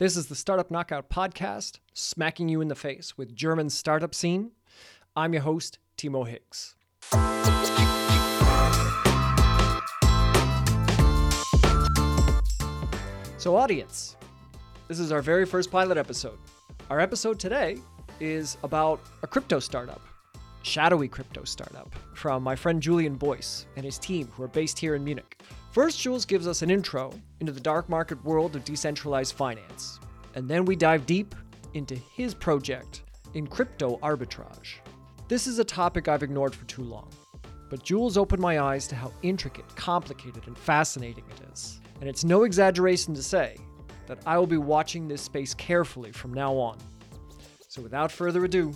This is the Startup Knockout podcast, smacking you in the face with German startup scene. I'm your host, Timo Hicks. So, audience, this is our very first pilot episode. Our episode today is about a crypto startup, shadowy crypto startup, from my friend Julian Boyce and his team, who are based here in Munich. First, Jules gives us an intro into the dark market world of decentralized finance, and then we dive deep into his project in crypto arbitrage. This is a topic I've ignored for too long, but Jules opened my eyes to how intricate, complicated, and fascinating it is. And it's no exaggeration to say that I will be watching this space carefully from now on. So without further ado,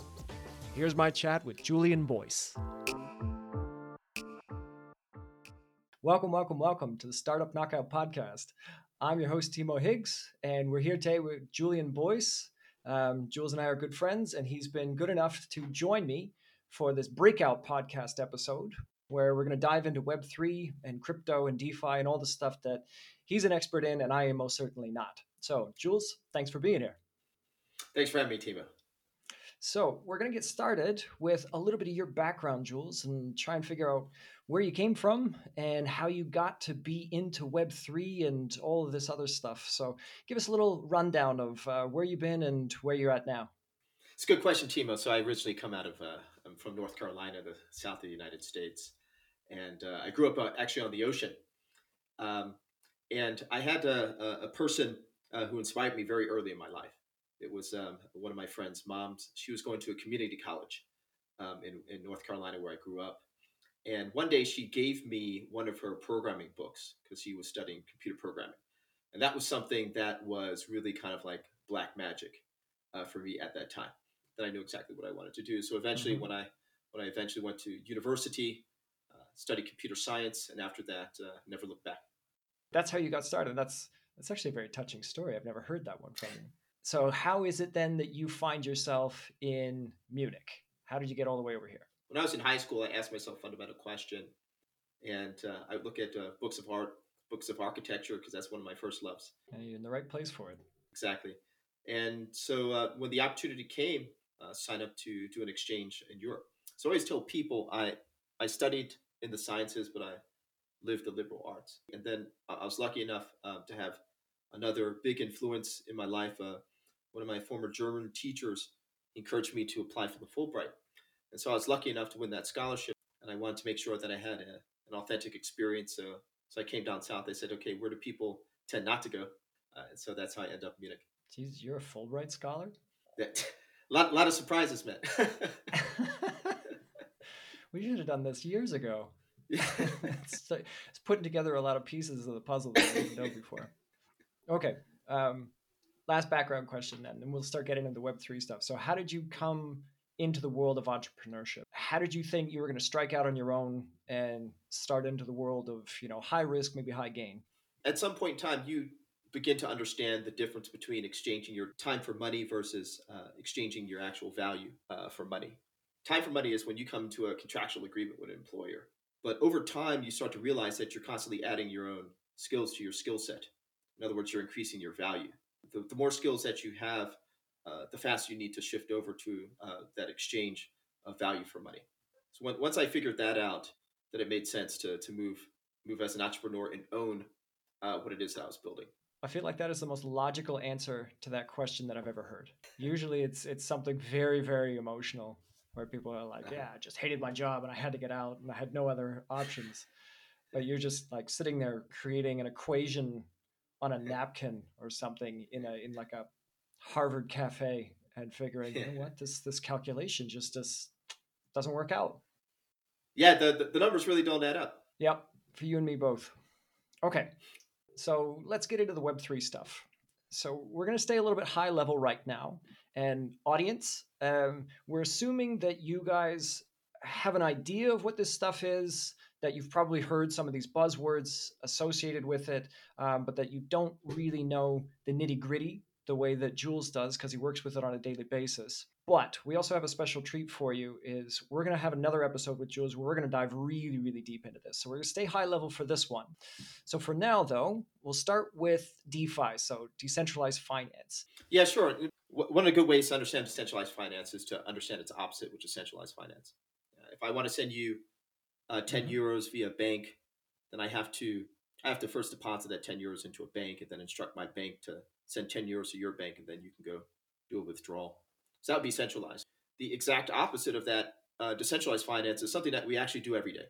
here's my chat with Julian Boyce. Welcome, welcome, welcome to the Startup Knockout Podcast. I'm your host, Timo Higgs, and we're here today with Julian Boyce. Um, Jules and I are good friends, and he's been good enough to join me for this breakout podcast episode where we're going to dive into Web3 and crypto and DeFi and all the stuff that he's an expert in, and I am most certainly not. So, Jules, thanks for being here. Thanks for having me, Timo. So, we're going to get started with a little bit of your background, Jules, and try and figure out where you came from and how you got to be into Web3 and all of this other stuff. So, give us a little rundown of uh, where you've been and where you're at now. It's a good question, Timo. So, I originally come out of, uh, I'm from North Carolina, the south of the United States. And uh, I grew up uh, actually on the ocean. Um, and I had a, a person uh, who inspired me very early in my life. It was um, one of my friend's moms. She was going to a community college um, in, in North Carolina where I grew up. And one day she gave me one of her programming books because she was studying computer programming. And that was something that was really kind of like black magic uh, for me at that time. That I knew exactly what I wanted to do. So eventually, mm-hmm. when I when I eventually went to university, uh, studied computer science, and after that, uh, never looked back. That's how you got started. That's that's actually a very touching story. I've never heard that one from you. So, how is it then that you find yourself in Munich? How did you get all the way over here? When I was in high school, I asked myself a fundamental question, and uh, I look at uh, books of art, books of architecture, because that's one of my first loves. And you're in the right place for it. Exactly. And so, uh, when the opportunity came, uh, sign up to do an exchange in Europe. So, I always tell people I I studied in the sciences, but I lived the liberal arts. And then I was lucky enough uh, to have another big influence in my life uh, one of my former German teachers encouraged me to apply for the Fulbright. And so I was lucky enough to win that scholarship. And I wanted to make sure that I had a, an authentic experience. So, so I came down south. I said, okay, where do people tend not to go? Uh, and so that's how I ended up in Munich. Jeez, you're a Fulbright scholar? Yeah. a lot, lot of surprises, man. we should have done this years ago. it's, it's, putting together a lot of pieces of the puzzle that I didn't know before. Okay. Um, last background question then, and we'll start getting into the Web3 stuff. So, how did you come into the world of entrepreneurship? How did you think you were going to strike out on your own and start into the world of, you know, high risk, maybe high gain? At some point in time, you begin to understand the difference between exchanging your time for money versus uh, exchanging your actual value uh, for money. Time for money is when you come to a contractual agreement with an employer. But over time, you start to realize that you're constantly adding your own skills to your skill set. In other words, you're increasing your value the, the more skills that you have, uh, the faster you need to shift over to uh, that exchange of value for money. So when, once I figured that out, that it made sense to to move move as an entrepreneur and own uh, what it is that I was building. I feel like that is the most logical answer to that question that I've ever heard. Usually, it's it's something very very emotional where people are like, "Yeah, I just hated my job and I had to get out and I had no other options." But you're just like sitting there creating an equation on a napkin or something in a in like a Harvard cafe and figuring, you know what, this this calculation just just doesn't work out. Yeah, the, the numbers really don't add up. Yep, for you and me both. Okay, so let's get into the Web three stuff. So we're going to stay a little bit high level right now, and audience, um, we're assuming that you guys have an idea of what this stuff is that you've probably heard some of these buzzwords associated with it, um, but that you don't really know the nitty gritty the way that Jules does because he works with it on a daily basis. But we also have a special treat for you is we're going to have another episode with Jules where we're going to dive really, really deep into this. So we're going to stay high level for this one. So for now, though, we'll start with DeFi, so decentralized finance. Yeah, sure. One of the good ways to understand decentralized finance is to understand its opposite, which is centralized finance. If I want to send you uh, 10 mm-hmm. euros via bank, then I have to I have to first deposit that 10 euros into a bank and then instruct my bank to send 10 euros to your bank and then you can go do a withdrawal. So that would be centralized. The exact opposite of that, uh, decentralized finance, is something that we actually do every day.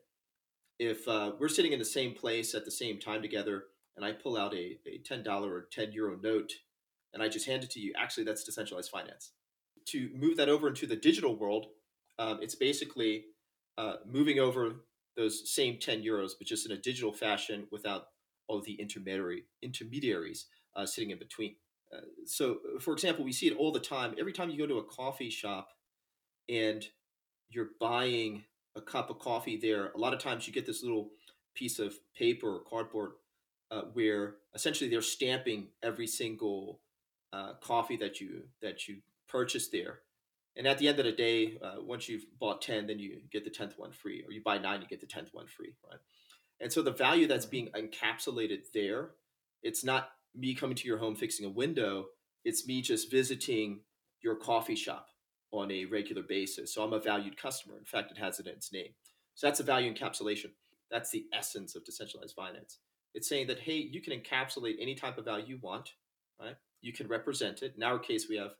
If uh, we're sitting in the same place at the same time together, and I pull out a, a $10 or 10 euro note and I just hand it to you, actually, that's decentralized finance. To move that over into the digital world, um, it's basically uh, moving over those same 10 euros, but just in a digital fashion without all the intermediary intermediaries uh, sitting in between. Uh, so, uh, for example, we see it all the time. Every time you go to a coffee shop and you're buying a cup of coffee there, a lot of times you get this little piece of paper or cardboard uh, where essentially they're stamping every single uh, coffee that you that you purchase there. And at the end of the day, uh, once you've bought ten, then you get the tenth one free, or you buy nine, you get the tenth one free, right? And so the value that's being encapsulated there, it's not me coming to your home fixing a window, it's me just visiting your coffee shop on a regular basis. So I'm a valued customer. In fact, it has it in its name. So that's a value encapsulation. That's the essence of decentralized finance. It's saying that, hey, you can encapsulate any type of value you want, right? You can represent it. In our case, we have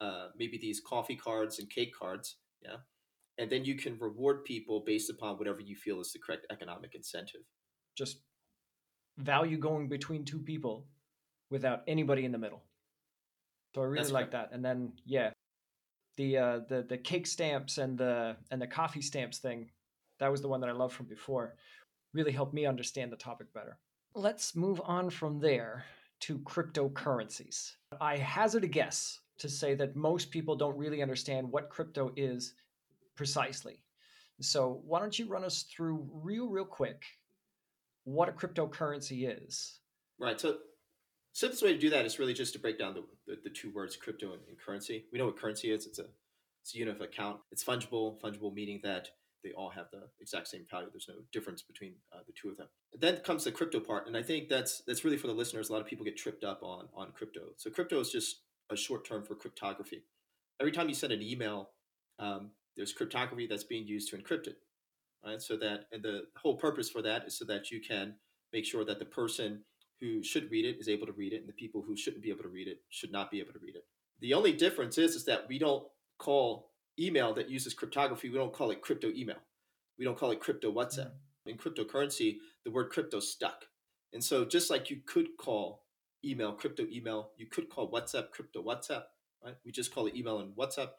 uh, maybe these coffee cards and cake cards, yeah? And then you can reward people based upon whatever you feel is the correct economic incentive. Just value going between two people without anybody in the middle. So I really That's like that. And then yeah, the uh, the the cake stamps and the and the coffee stamps thing, that was the one that I loved from before. Really helped me understand the topic better. Let's move on from there to cryptocurrencies. I hazard a guess to say that most people don't really understand what crypto is precisely. So why don't you run us through real real quick what a cryptocurrency is? Right. So simplest way to do that is really just to break down the, the, the two words crypto and, and, currency. We know what currency is. It's a it's a unit of account. It's fungible. Fungible meaning that they all have the exact same value. There's no difference between uh, the two of them. Then comes the crypto part, and I think that's that's really for the listeners. A lot of people get tripped up on on crypto. So crypto is just a short term for cryptography. Every time you send an email, um, there's cryptography that's being used to encrypt it, right? So that and the whole purpose for that is so that you can make sure that the person who should read it is able to read it, and the people who shouldn't be able to read it should not be able to read it. The only difference is, is that we don't call email that uses cryptography, we don't call it crypto email. We don't call it crypto WhatsApp. Mm-hmm. In cryptocurrency, the word crypto stuck. And so just like you could call email crypto email, you could call WhatsApp crypto WhatsApp, right? We just call it email and WhatsApp.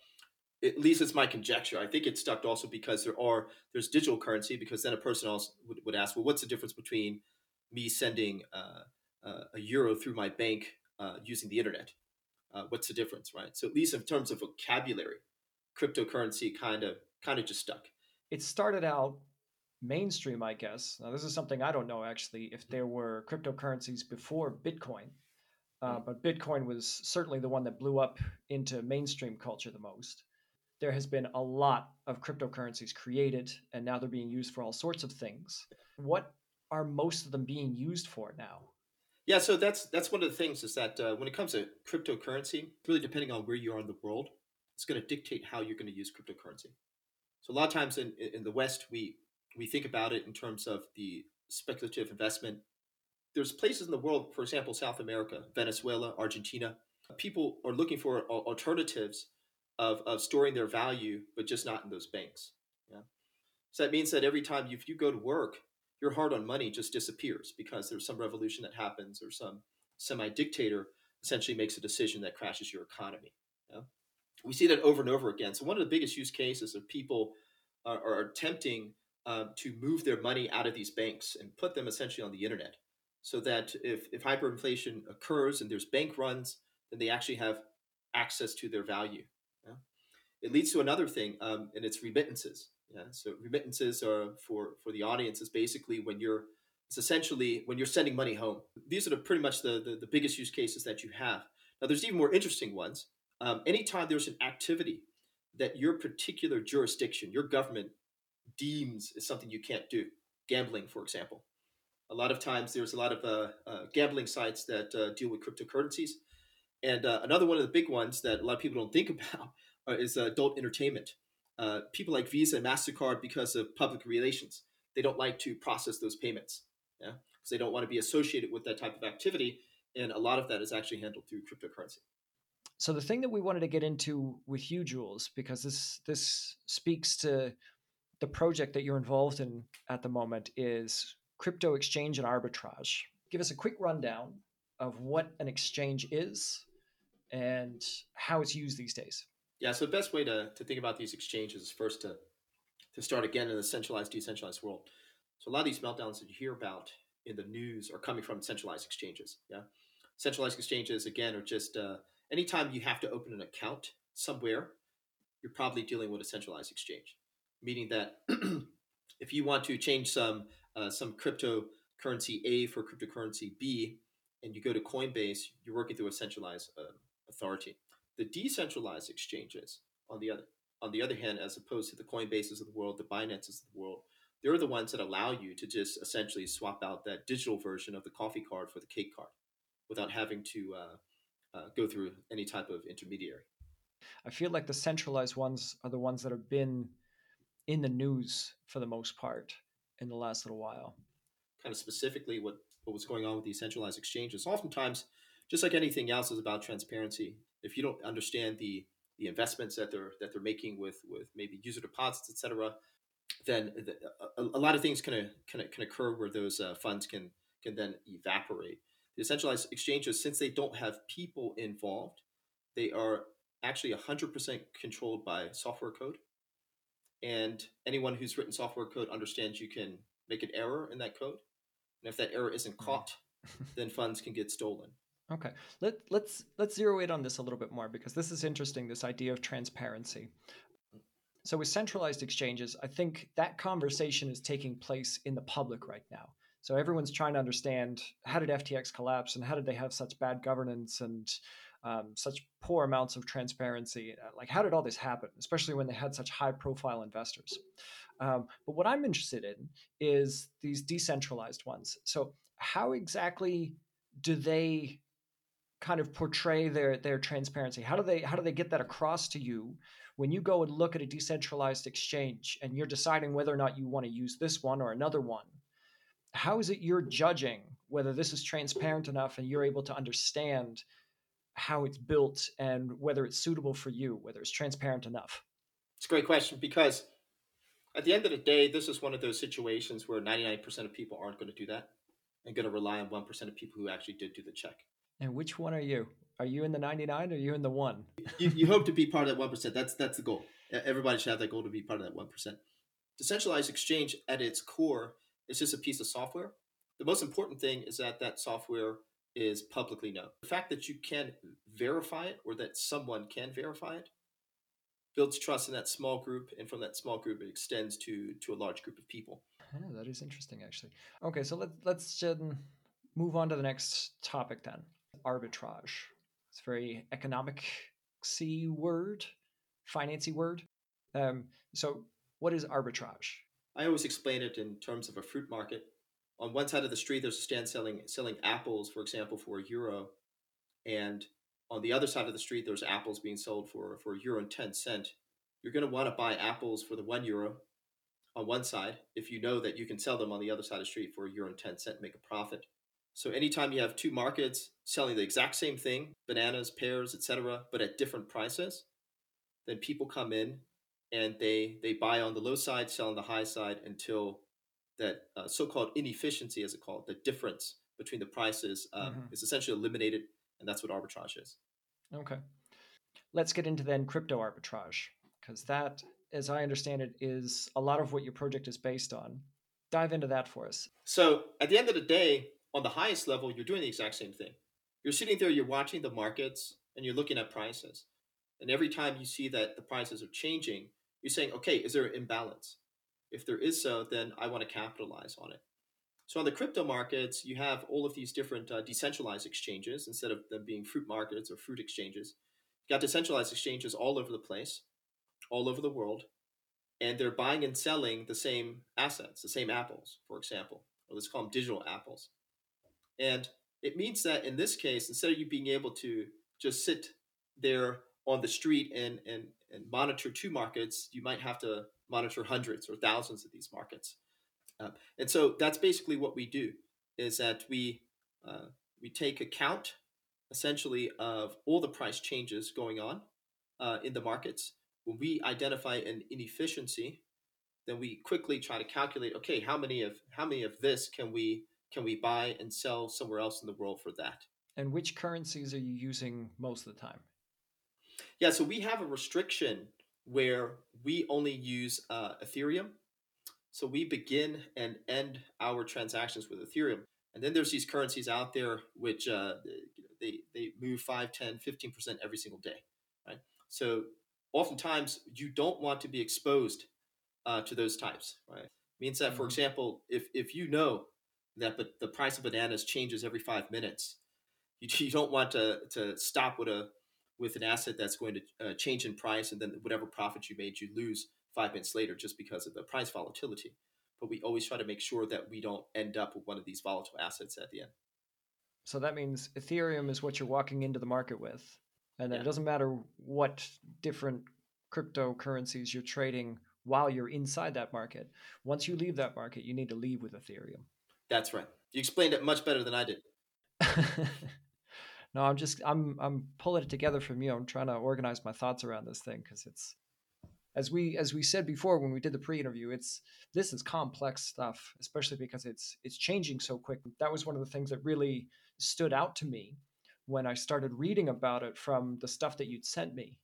At least it's my conjecture. I think it's stuck also because there are there's digital currency because then a person else would, would ask, well, what's the difference between me sending uh, uh, a euro through my bank uh, using the internet. Uh, what's the difference, right? So at least in terms of vocabulary, cryptocurrency kind of kind of just stuck. It started out mainstream, I guess. Now this is something I don't know actually. If there were cryptocurrencies before Bitcoin, uh, mm. but Bitcoin was certainly the one that blew up into mainstream culture the most. There has been a lot of cryptocurrencies created, and now they're being used for all sorts of things. What are most of them being used for now? Yeah, so that's that's one of the things is that uh, when it comes to cryptocurrency, really depending on where you are in the world, it's going to dictate how you're going to use cryptocurrency. So a lot of times in, in the West, we we think about it in terms of the speculative investment. There's places in the world, for example, South America, Venezuela, Argentina. People are looking for alternatives of, of storing their value, but just not in those banks. Yeah. So that means that every time you, if you go to work, your hard on money just disappears because there's some revolution that happens or some semi dictator essentially makes a decision that crashes your economy. Yeah? We see that over and over again. So, one of the biggest use cases of people are, are attempting um, to move their money out of these banks and put them essentially on the internet so that if, if hyperinflation occurs and there's bank runs, then they actually have access to their value. Yeah? It leads to another thing, um, and it's remittances. Yeah. So remittances are for for the audience is basically when you're it's essentially when you're sending money home. These are the, pretty much the, the, the biggest use cases that you have. Now there's even more interesting ones. Um, anytime there's an activity that your particular jurisdiction, your government deems is something you can't do. Gambling, for example. A lot of times there's a lot of uh, uh, gambling sites that uh, deal with cryptocurrencies. And uh, another one of the big ones that a lot of people don't think about is adult entertainment. Uh, people like Visa and MasterCard, because of public relations, they don't like to process those payments. Yeah? Because they don't want to be associated with that type of activity. And a lot of that is actually handled through cryptocurrency. So the thing that we wanted to get into with you, Jules, because this this speaks to the project that you're involved in at the moment, is crypto exchange and arbitrage. Give us a quick rundown of what an exchange is and how it's used these days. Yeah, so the best way to, to think about these exchanges is first to, to start again in the centralized, decentralized world. So a lot of these meltdowns that you hear about in the news are coming from centralized exchanges. Yeah, centralized exchanges again are just uh, anytime you have to open an account somewhere, you're probably dealing with a centralized exchange, meaning that if you want to change some uh, some cryptocurrency A for cryptocurrency B, and you go to Coinbase, you're working through a centralized uh, authority. The decentralized exchanges, on the other on the other hand, as opposed to the Coinbases of the world, the Binances of the world, they're the ones that allow you to just essentially swap out that digital version of the coffee card for the cake card, without having to uh, uh, go through any type of intermediary. I feel like the centralized ones are the ones that have been in the news for the most part in the last little while. Kind of specifically, what what was going on with these centralized exchanges. Oftentimes, just like anything else, is about transparency. If you don't understand the the investments that they're that they're making with with maybe user deposits, etc., then the, a, a, lot of things can can, can occur where those uh, funds can can then evaporate. The centralized exchanges, since they don't have people involved, they are actually 100% controlled by software code. And anyone who's written software code understands you can make an error in that code. And if that error isn't hmm. caught, then funds can get stolen. Okay. Let let's let's zero in on this a little bit more because this is interesting, this idea of transparency. So with centralized exchanges, I think that conversation is taking place in the public right now. So everyone's trying to understand how did FTX collapse and how did they have such bad governance and um, such poor amounts of transparency? Like, how did all this happen, especially when they had such high profile investors? Um, but what I'm interested in is these decentralized ones. So, how exactly do they kind of portray their their transparency? How do they how do they get that across to you when you go and look at a decentralized exchange and you're deciding whether or not you want to use this one or another one? How is it you're judging whether this is transparent enough and you're able to understand how it's built and whether it's suitable for you, whether it's transparent enough? It's a great question because at the end of the day, this is one of those situations where 99% of people aren't going to do that and going to rely on 1% of people who actually did do the check. And which one are you? Are you in the 99 or are you in the 1? you, you hope to be part of that 1%. That's that's the goal. Everybody should have that goal to be part of that 1%. Decentralized exchange at its core is just a piece of software. The most important thing is that that software is publicly known. The fact that you can verify it or that someone can verify it builds trust in that small group, and from that small group, it extends to to a large group of people. Yeah, that is interesting, actually. Okay, so let, let's um, move on to the next topic then arbitrage. It's a very economic C word, financy word. Um, so, what is arbitrage? I always explain it in terms of a fruit market. On one side of the street, there's a stand selling selling apples, for example, for a euro, and on the other side of the street, there's apples being sold for for a euro and ten cent. You're going to want to buy apples for the one euro on one side if you know that you can sell them on the other side of the street for a euro and ten cent, make a profit. So anytime you have two markets selling the exact same thing, bananas, pears, etc., but at different prices, then people come in and they they buy on the low side, sell on the high side until that uh, so-called inefficiency, as it called, the difference between the prices um, mm-hmm. is essentially eliminated and that's what arbitrage is. Okay. Let's get into then crypto arbitrage, because that, as I understand it, is a lot of what your project is based on. Dive into that for us. So, at the end of the day, on the highest level, you're doing the exact same thing. You're sitting there, you're watching the markets, and you're looking at prices. And every time you see that the prices are changing, you're saying, okay, is there an imbalance? If there is so, then I want to capitalize on it. So on the crypto markets, you have all of these different uh, decentralized exchanges instead of them being fruit markets or fruit exchanges. You got decentralized exchanges all over the place. all over the world, and they're buying and selling the same assets, the same apples, for example, or let's call them digital apples. And it means that in this case, instead of you being able to just sit there on the street and, and, and monitor two markets, you might have to monitor hundreds or thousands of these markets. Uh, and so that's basically what we do is that we, uh, we take account essentially of all the price changes going on uh, in the markets. When we identify an inefficiency, then we quickly try to calculate, okay, how many of how many of this can we can we buy and sell somewhere else in the world for that? And which currencies are you using most of the time? Yeah, so we have a restriction where we only use uh, Ethereum. So we begin and end our transactions with Ethereum. And then there's these currencies out there which uh, they, they move 5, 10, 15% every single day, right? So oftentimes you don't want to be exposed uh, to those types, right? Means that, for mm-hmm. example, if, if you know that but the price of bananas changes every five minutes, you, you don't want to, to stop with a with an asset that's going to uh, change in price and then whatever profit you made you lose five minutes later just because of the price volatility but we always try to make sure that we don't end up with one of these volatile assets at the end so that means Ethereum is what you're walking into the market with. And then yeah. it doesn't matter what different cryptocurrencies you're trading while you're inside that market. Once you leave that market, you need to leave with Ethereum. That's right. You explained it much better than I did. no, I'm just I'm I'm pulling it together from you. I'm trying to organize my thoughts around this thing because it's as we as we said before when we did the pre-interview it's this is complex stuff especially because it's it's changing so quick that was one of the things that really stood out to me when I started reading about it from the stuff that you'd sent me.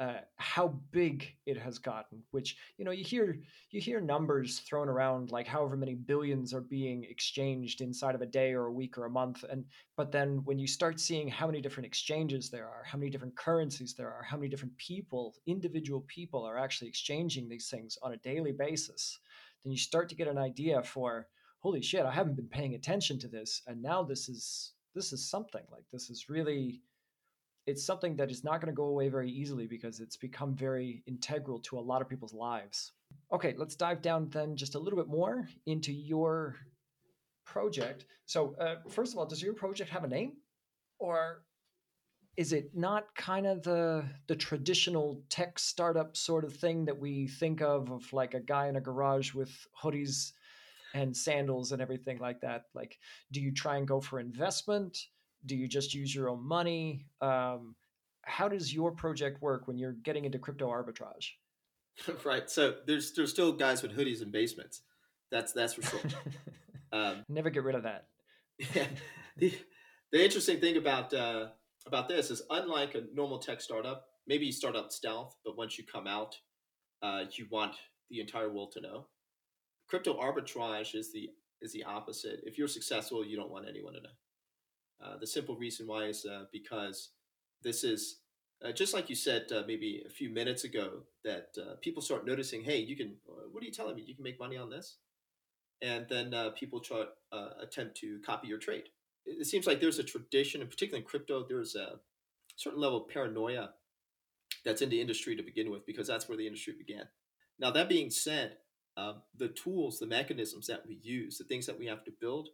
Uh, how big it has gotten which you know you hear you hear numbers thrown around like however many billions are being exchanged inside of a day or a week or a month and but then when you start seeing how many different exchanges there are how many different currencies there are how many different people individual people are actually exchanging these things on a daily basis then you start to get an idea for holy shit, I haven't been paying attention to this, and now this is this is something like this is really it's something that is not going to go away very easily because it's become very integral to a lot of people's lives. Okay, let's dive down then just a little bit more into your project. So, uh, first of all, does your project have a name, or is it not kind of the the traditional tech startup sort of thing that we think of of like a guy in a garage with hoodies and sandals and everything like that like do you try and go for investment do you just use your own money? Um, how does your project work when you're getting into crypto arbitrage? Right so there's there's still guys with hoodies in basements. That's that's for sure. Um, never get rid of that. Yeah. The, the interesting thing about uh, about this is unlike a normal tech startup maybe you start out stealth but once you come out uh, you want the entire world to know. Crypto arbitrage is the is the opposite. If you're successful, you don't want anyone to know. Uh, the simple reason why is uh, because this is uh, just like you said uh, maybe a few minutes ago that uh, people start noticing, hey, you can. What are you telling me? You can make money on this, and then people try attempt to copy your trade. It, it seems like there's a tradition, and particularly in crypto, there's a certain level of paranoia that's in the industry to begin with because that's where the industry began. Now that being said, uh, the tools, the mechanisms that we use, the things that we have to build,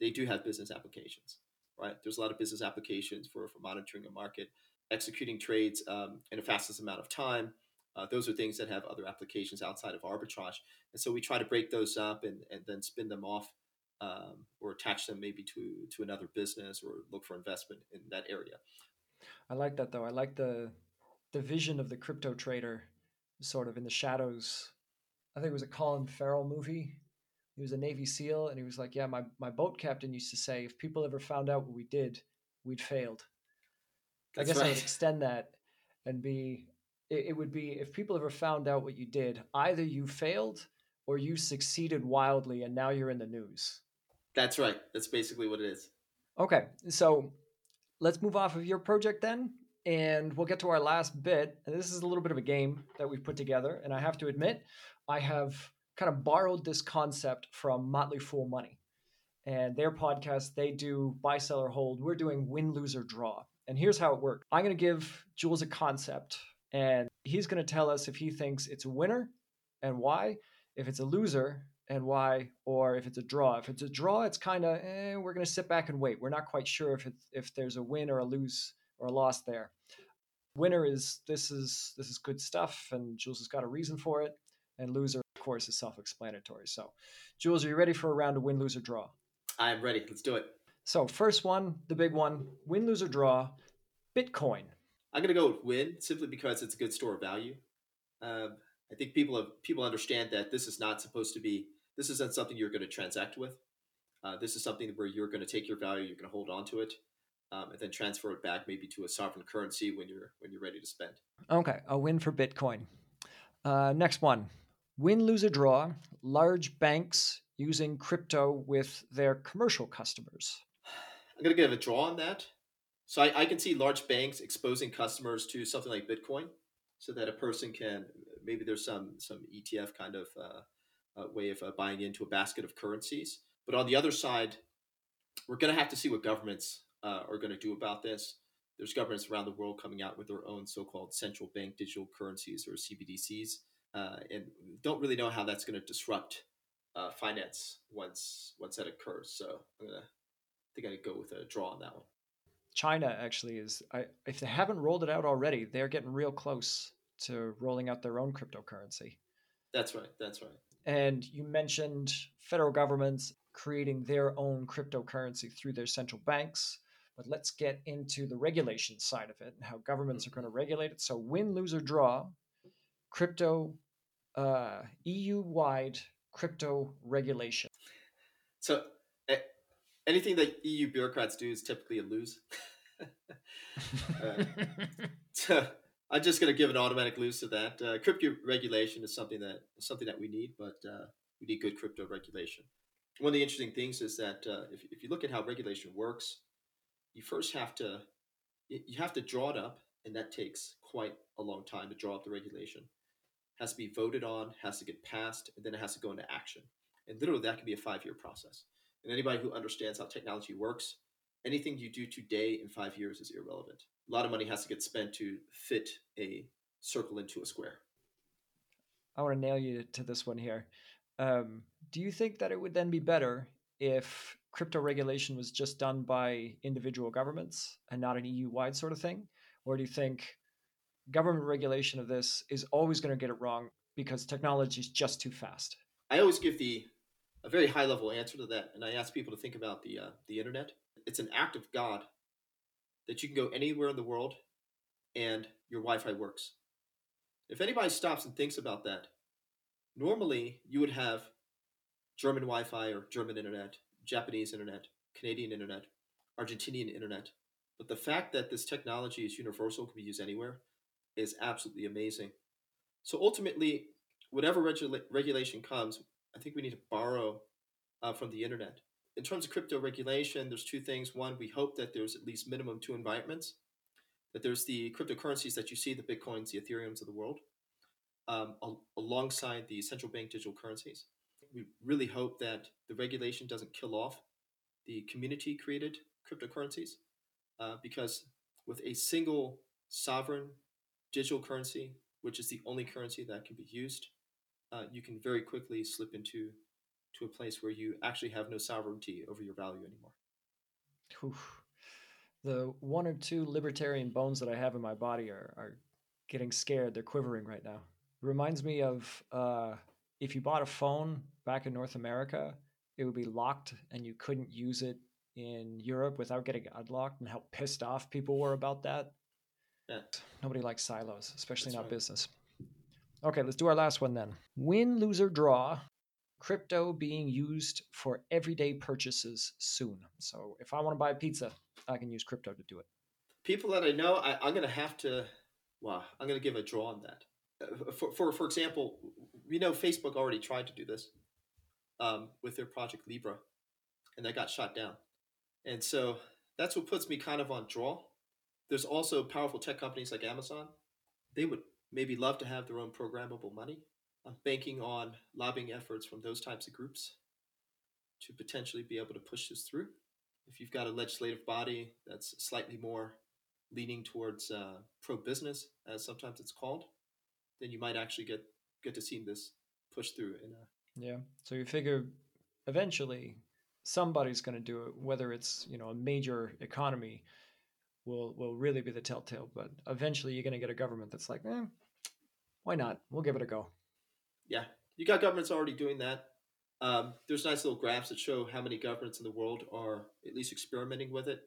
they do have business applications, right? There's a lot of business applications for, for monitoring a market, executing trades um, in the fastest amount of time. Uh, those are things that have other applications outside of arbitrage. And so we try to break those up and, and then spin them off um, or attach them maybe to, to another business or look for investment in that area. I like that though. I like the the vision of the crypto trader sort of in the shadows I think it was a Colin Farrell movie. He was a Navy SEAL, and he was like, "Yeah, my my boat captain used to say, if people ever found out what we did, we'd failed." That's I guess right. I would extend that and be it, it would be if people ever found out what you did, either you failed or you succeeded wildly, and now you're in the news. That's right. That's basically what it is. Okay, so let's move off of your project then, and we'll get to our last bit. And this is a little bit of a game that we've put together, and I have to admit, I have kind of borrowed this concept from Motley Fool Money. And their podcast, they do buy, sell, or hold. We're doing win, lose, or draw. And here's how it works I'm going to give Jules a concept, and he's going to tell us if he thinks it's a winner and why, if it's a loser and why, or if it's a draw. If it's a draw, it's kind of eh, we're going to sit back and wait. We're not quite sure if if there's a win or a lose or a loss there. Winner is this is this is good stuff, and Jules has got a reason for it. And loser, course, is self-explanatory. So, Jules, are you ready for a round of win, lose, or draw? I'm ready. Let's do it. So, first one, the big one, win, lose, or draw, Bitcoin. I'm going to go with win simply because it's a good store of value. Um, I think people have people understand that this is not supposed to be. This isn't something you're going to transact with. Uh, this is something where you're going to take your value, you're going to hold on to it, um, and then transfer it back maybe to a sovereign currency when you're when you're ready to spend. Okay, a win for Bitcoin. Uh, next one, win, lose, or draw. Large banks using crypto with their commercial customers. I'm going to give a draw on that. So I, I can see large banks exposing customers to something like Bitcoin, so that a person can maybe there's some some ETF kind of uh, uh, way of uh, buying into a basket of currencies. But on the other side, we're going to have to see what governments uh, are going to do about this. There's governments around the world coming out with their own so-called central bank digital currencies or CBDCs, uh, and don't really know how that's going to disrupt uh, finance once once that occurs. So I'm gonna I think I go with a draw on that one. China actually is. I, if they haven't rolled it out already, they're getting real close to rolling out their own cryptocurrency. That's right. That's right. And you mentioned federal governments creating their own cryptocurrency through their central banks. But let's get into the regulation side of it and how governments are going to regulate it. So, win, lose, or draw, crypto, uh, EU wide crypto regulation. So, anything that EU bureaucrats do is typically a lose. uh, so I'm just going to give an automatic lose to that. Uh, crypto regulation is something that something that we need, but uh, we need good crypto regulation. One of the interesting things is that uh, if, if you look at how regulation works, you first have to you have to draw it up, and that takes quite a long time to draw up the regulation. Has to be voted on, has to get passed, and then it has to go into action. And literally, that can be a five year process. And anybody who understands how technology works, anything you do today in five years is irrelevant. A lot of money has to get spent to fit a circle into a square. I want to nail you to this one here. Um, do you think that it would then be better if crypto regulation was just done by individual governments and not an EU wide sort of thing? Or do you think government regulation of this is always going to get it wrong because technology is just too fast? I always give the a very high level answer to that, and I ask people to think about the uh, the internet. It's an act of God that you can go anywhere in the world and your Wi-Fi works. If anybody stops and thinks about that, normally you would have German Wi-Fi or German internet, Japanese internet, Canadian internet, Argentinian internet. But the fact that this technology is universal, can be used anywhere, is absolutely amazing. So ultimately, whatever regula- regulation comes, I think we need to borrow uh, from the internet. In terms of crypto regulation, there's two things. One, we hope that there's at least minimum two environments. That there's the cryptocurrencies that you see, the bitcoins, the ethereums of the world, um, al- alongside the central bank digital currencies. We really hope that the regulation doesn't kill off the community created cryptocurrencies, uh, because with a single sovereign digital currency, which is the only currency that can be used uh, you can very quickly slip into to a place where you actually have no sovereignty over your value anymore. Oof. The one or two libertarian bones that I have in my body are, are getting scared. They're quivering right now. It reminds me of uh, if you bought a phone back in North America, it would be locked and you couldn't use it in Europe without getting unlocked, and how pissed off people were about that. Yeah. Nobody likes silos, especially That's not right. business. Okay, let's do our last one then. Win, lose, or draw. Crypto being used for everyday purchases soon. So if I want to buy a pizza, I can use crypto to do it. People that I know, I, I'm going to have to, wow, I'm going to give a draw on that. Uh, For, for, for example, we know Facebook already tried to do this um, with their project Libra, and that got shot down. And so that's what puts me kind of on draw. There's also powerful tech companies like Amazon. They would maybe love to have their own programmable money. I'm banking on lobbying efforts from those types of groups to potentially be able to push this through. If you've got a legislative body that's slightly more leaning towards uh, pro business, as sometimes it's called, then you might actually get get to see this push through. In a, yeah. So you figure eventually somebody's going to do it, whether it's you know a major economy will will really be the telltale. But eventually, you're going to get a government that's like, eh, why not? We'll give it a go. Yeah, you got governments already doing that. Um, there's nice little graphs that show how many governments in the world are at least experimenting with it.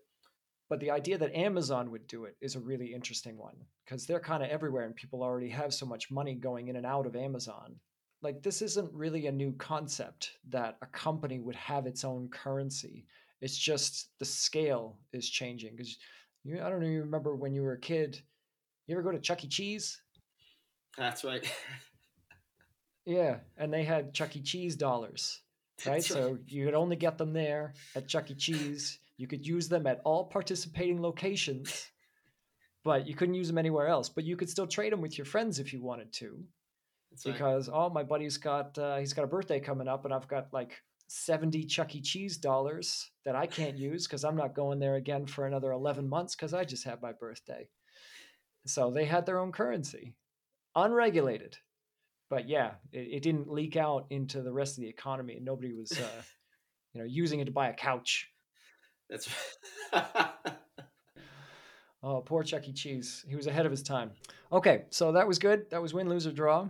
But the idea that Amazon would do it is a really interesting one because they're kind of everywhere and people already have so much money going in and out of Amazon. Like, this isn't really a new concept that a company would have its own currency. It's just the scale is changing. Because I don't know, you remember when you were a kid, you ever go to Chuck E. Cheese? That's right. yeah, and they had Chuck E. Cheese dollars, right? right? So you could only get them there at Chuck E. Cheese. You could use them at all participating locations, but you couldn't use them anywhere else. But you could still trade them with your friends if you wanted to. That's because right. oh, my buddy's got uh, he's got a birthday coming up, and I've got like 70 Chuck E. Cheese dollars that I can't use because I'm not going there again for another 11 months because I just had my birthday. So they had their own currency, unregulated. But yeah, it, it didn't leak out into the rest of the economy, and nobody was, uh, you know, using it to buy a couch. That's. oh, poor Chuck E. Cheese. He was ahead of his time. Okay, so that was good. That was win, lose, or draw,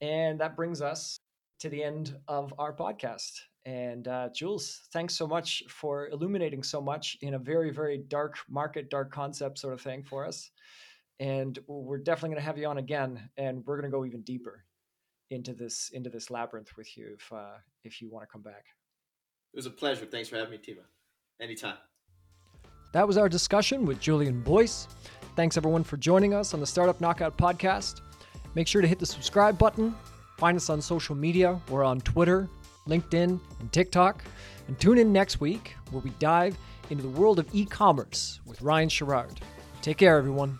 and that brings us to the end of our podcast. And uh, Jules, thanks so much for illuminating so much in a very, very dark market, dark concept sort of thing for us. And we're definitely going to have you on again, and we're going to go even deeper into this into this labyrinth with you if uh, if you want to come back. It was a pleasure. Thanks for having me, Timo. Anytime. That was our discussion with Julian Boyce. Thanks everyone for joining us on the Startup Knockout podcast. Make sure to hit the subscribe button. Find us on social media. We're on Twitter, LinkedIn, and TikTok. And tune in next week where we dive into the world of e commerce with Ryan Sherrard. Take care, everyone.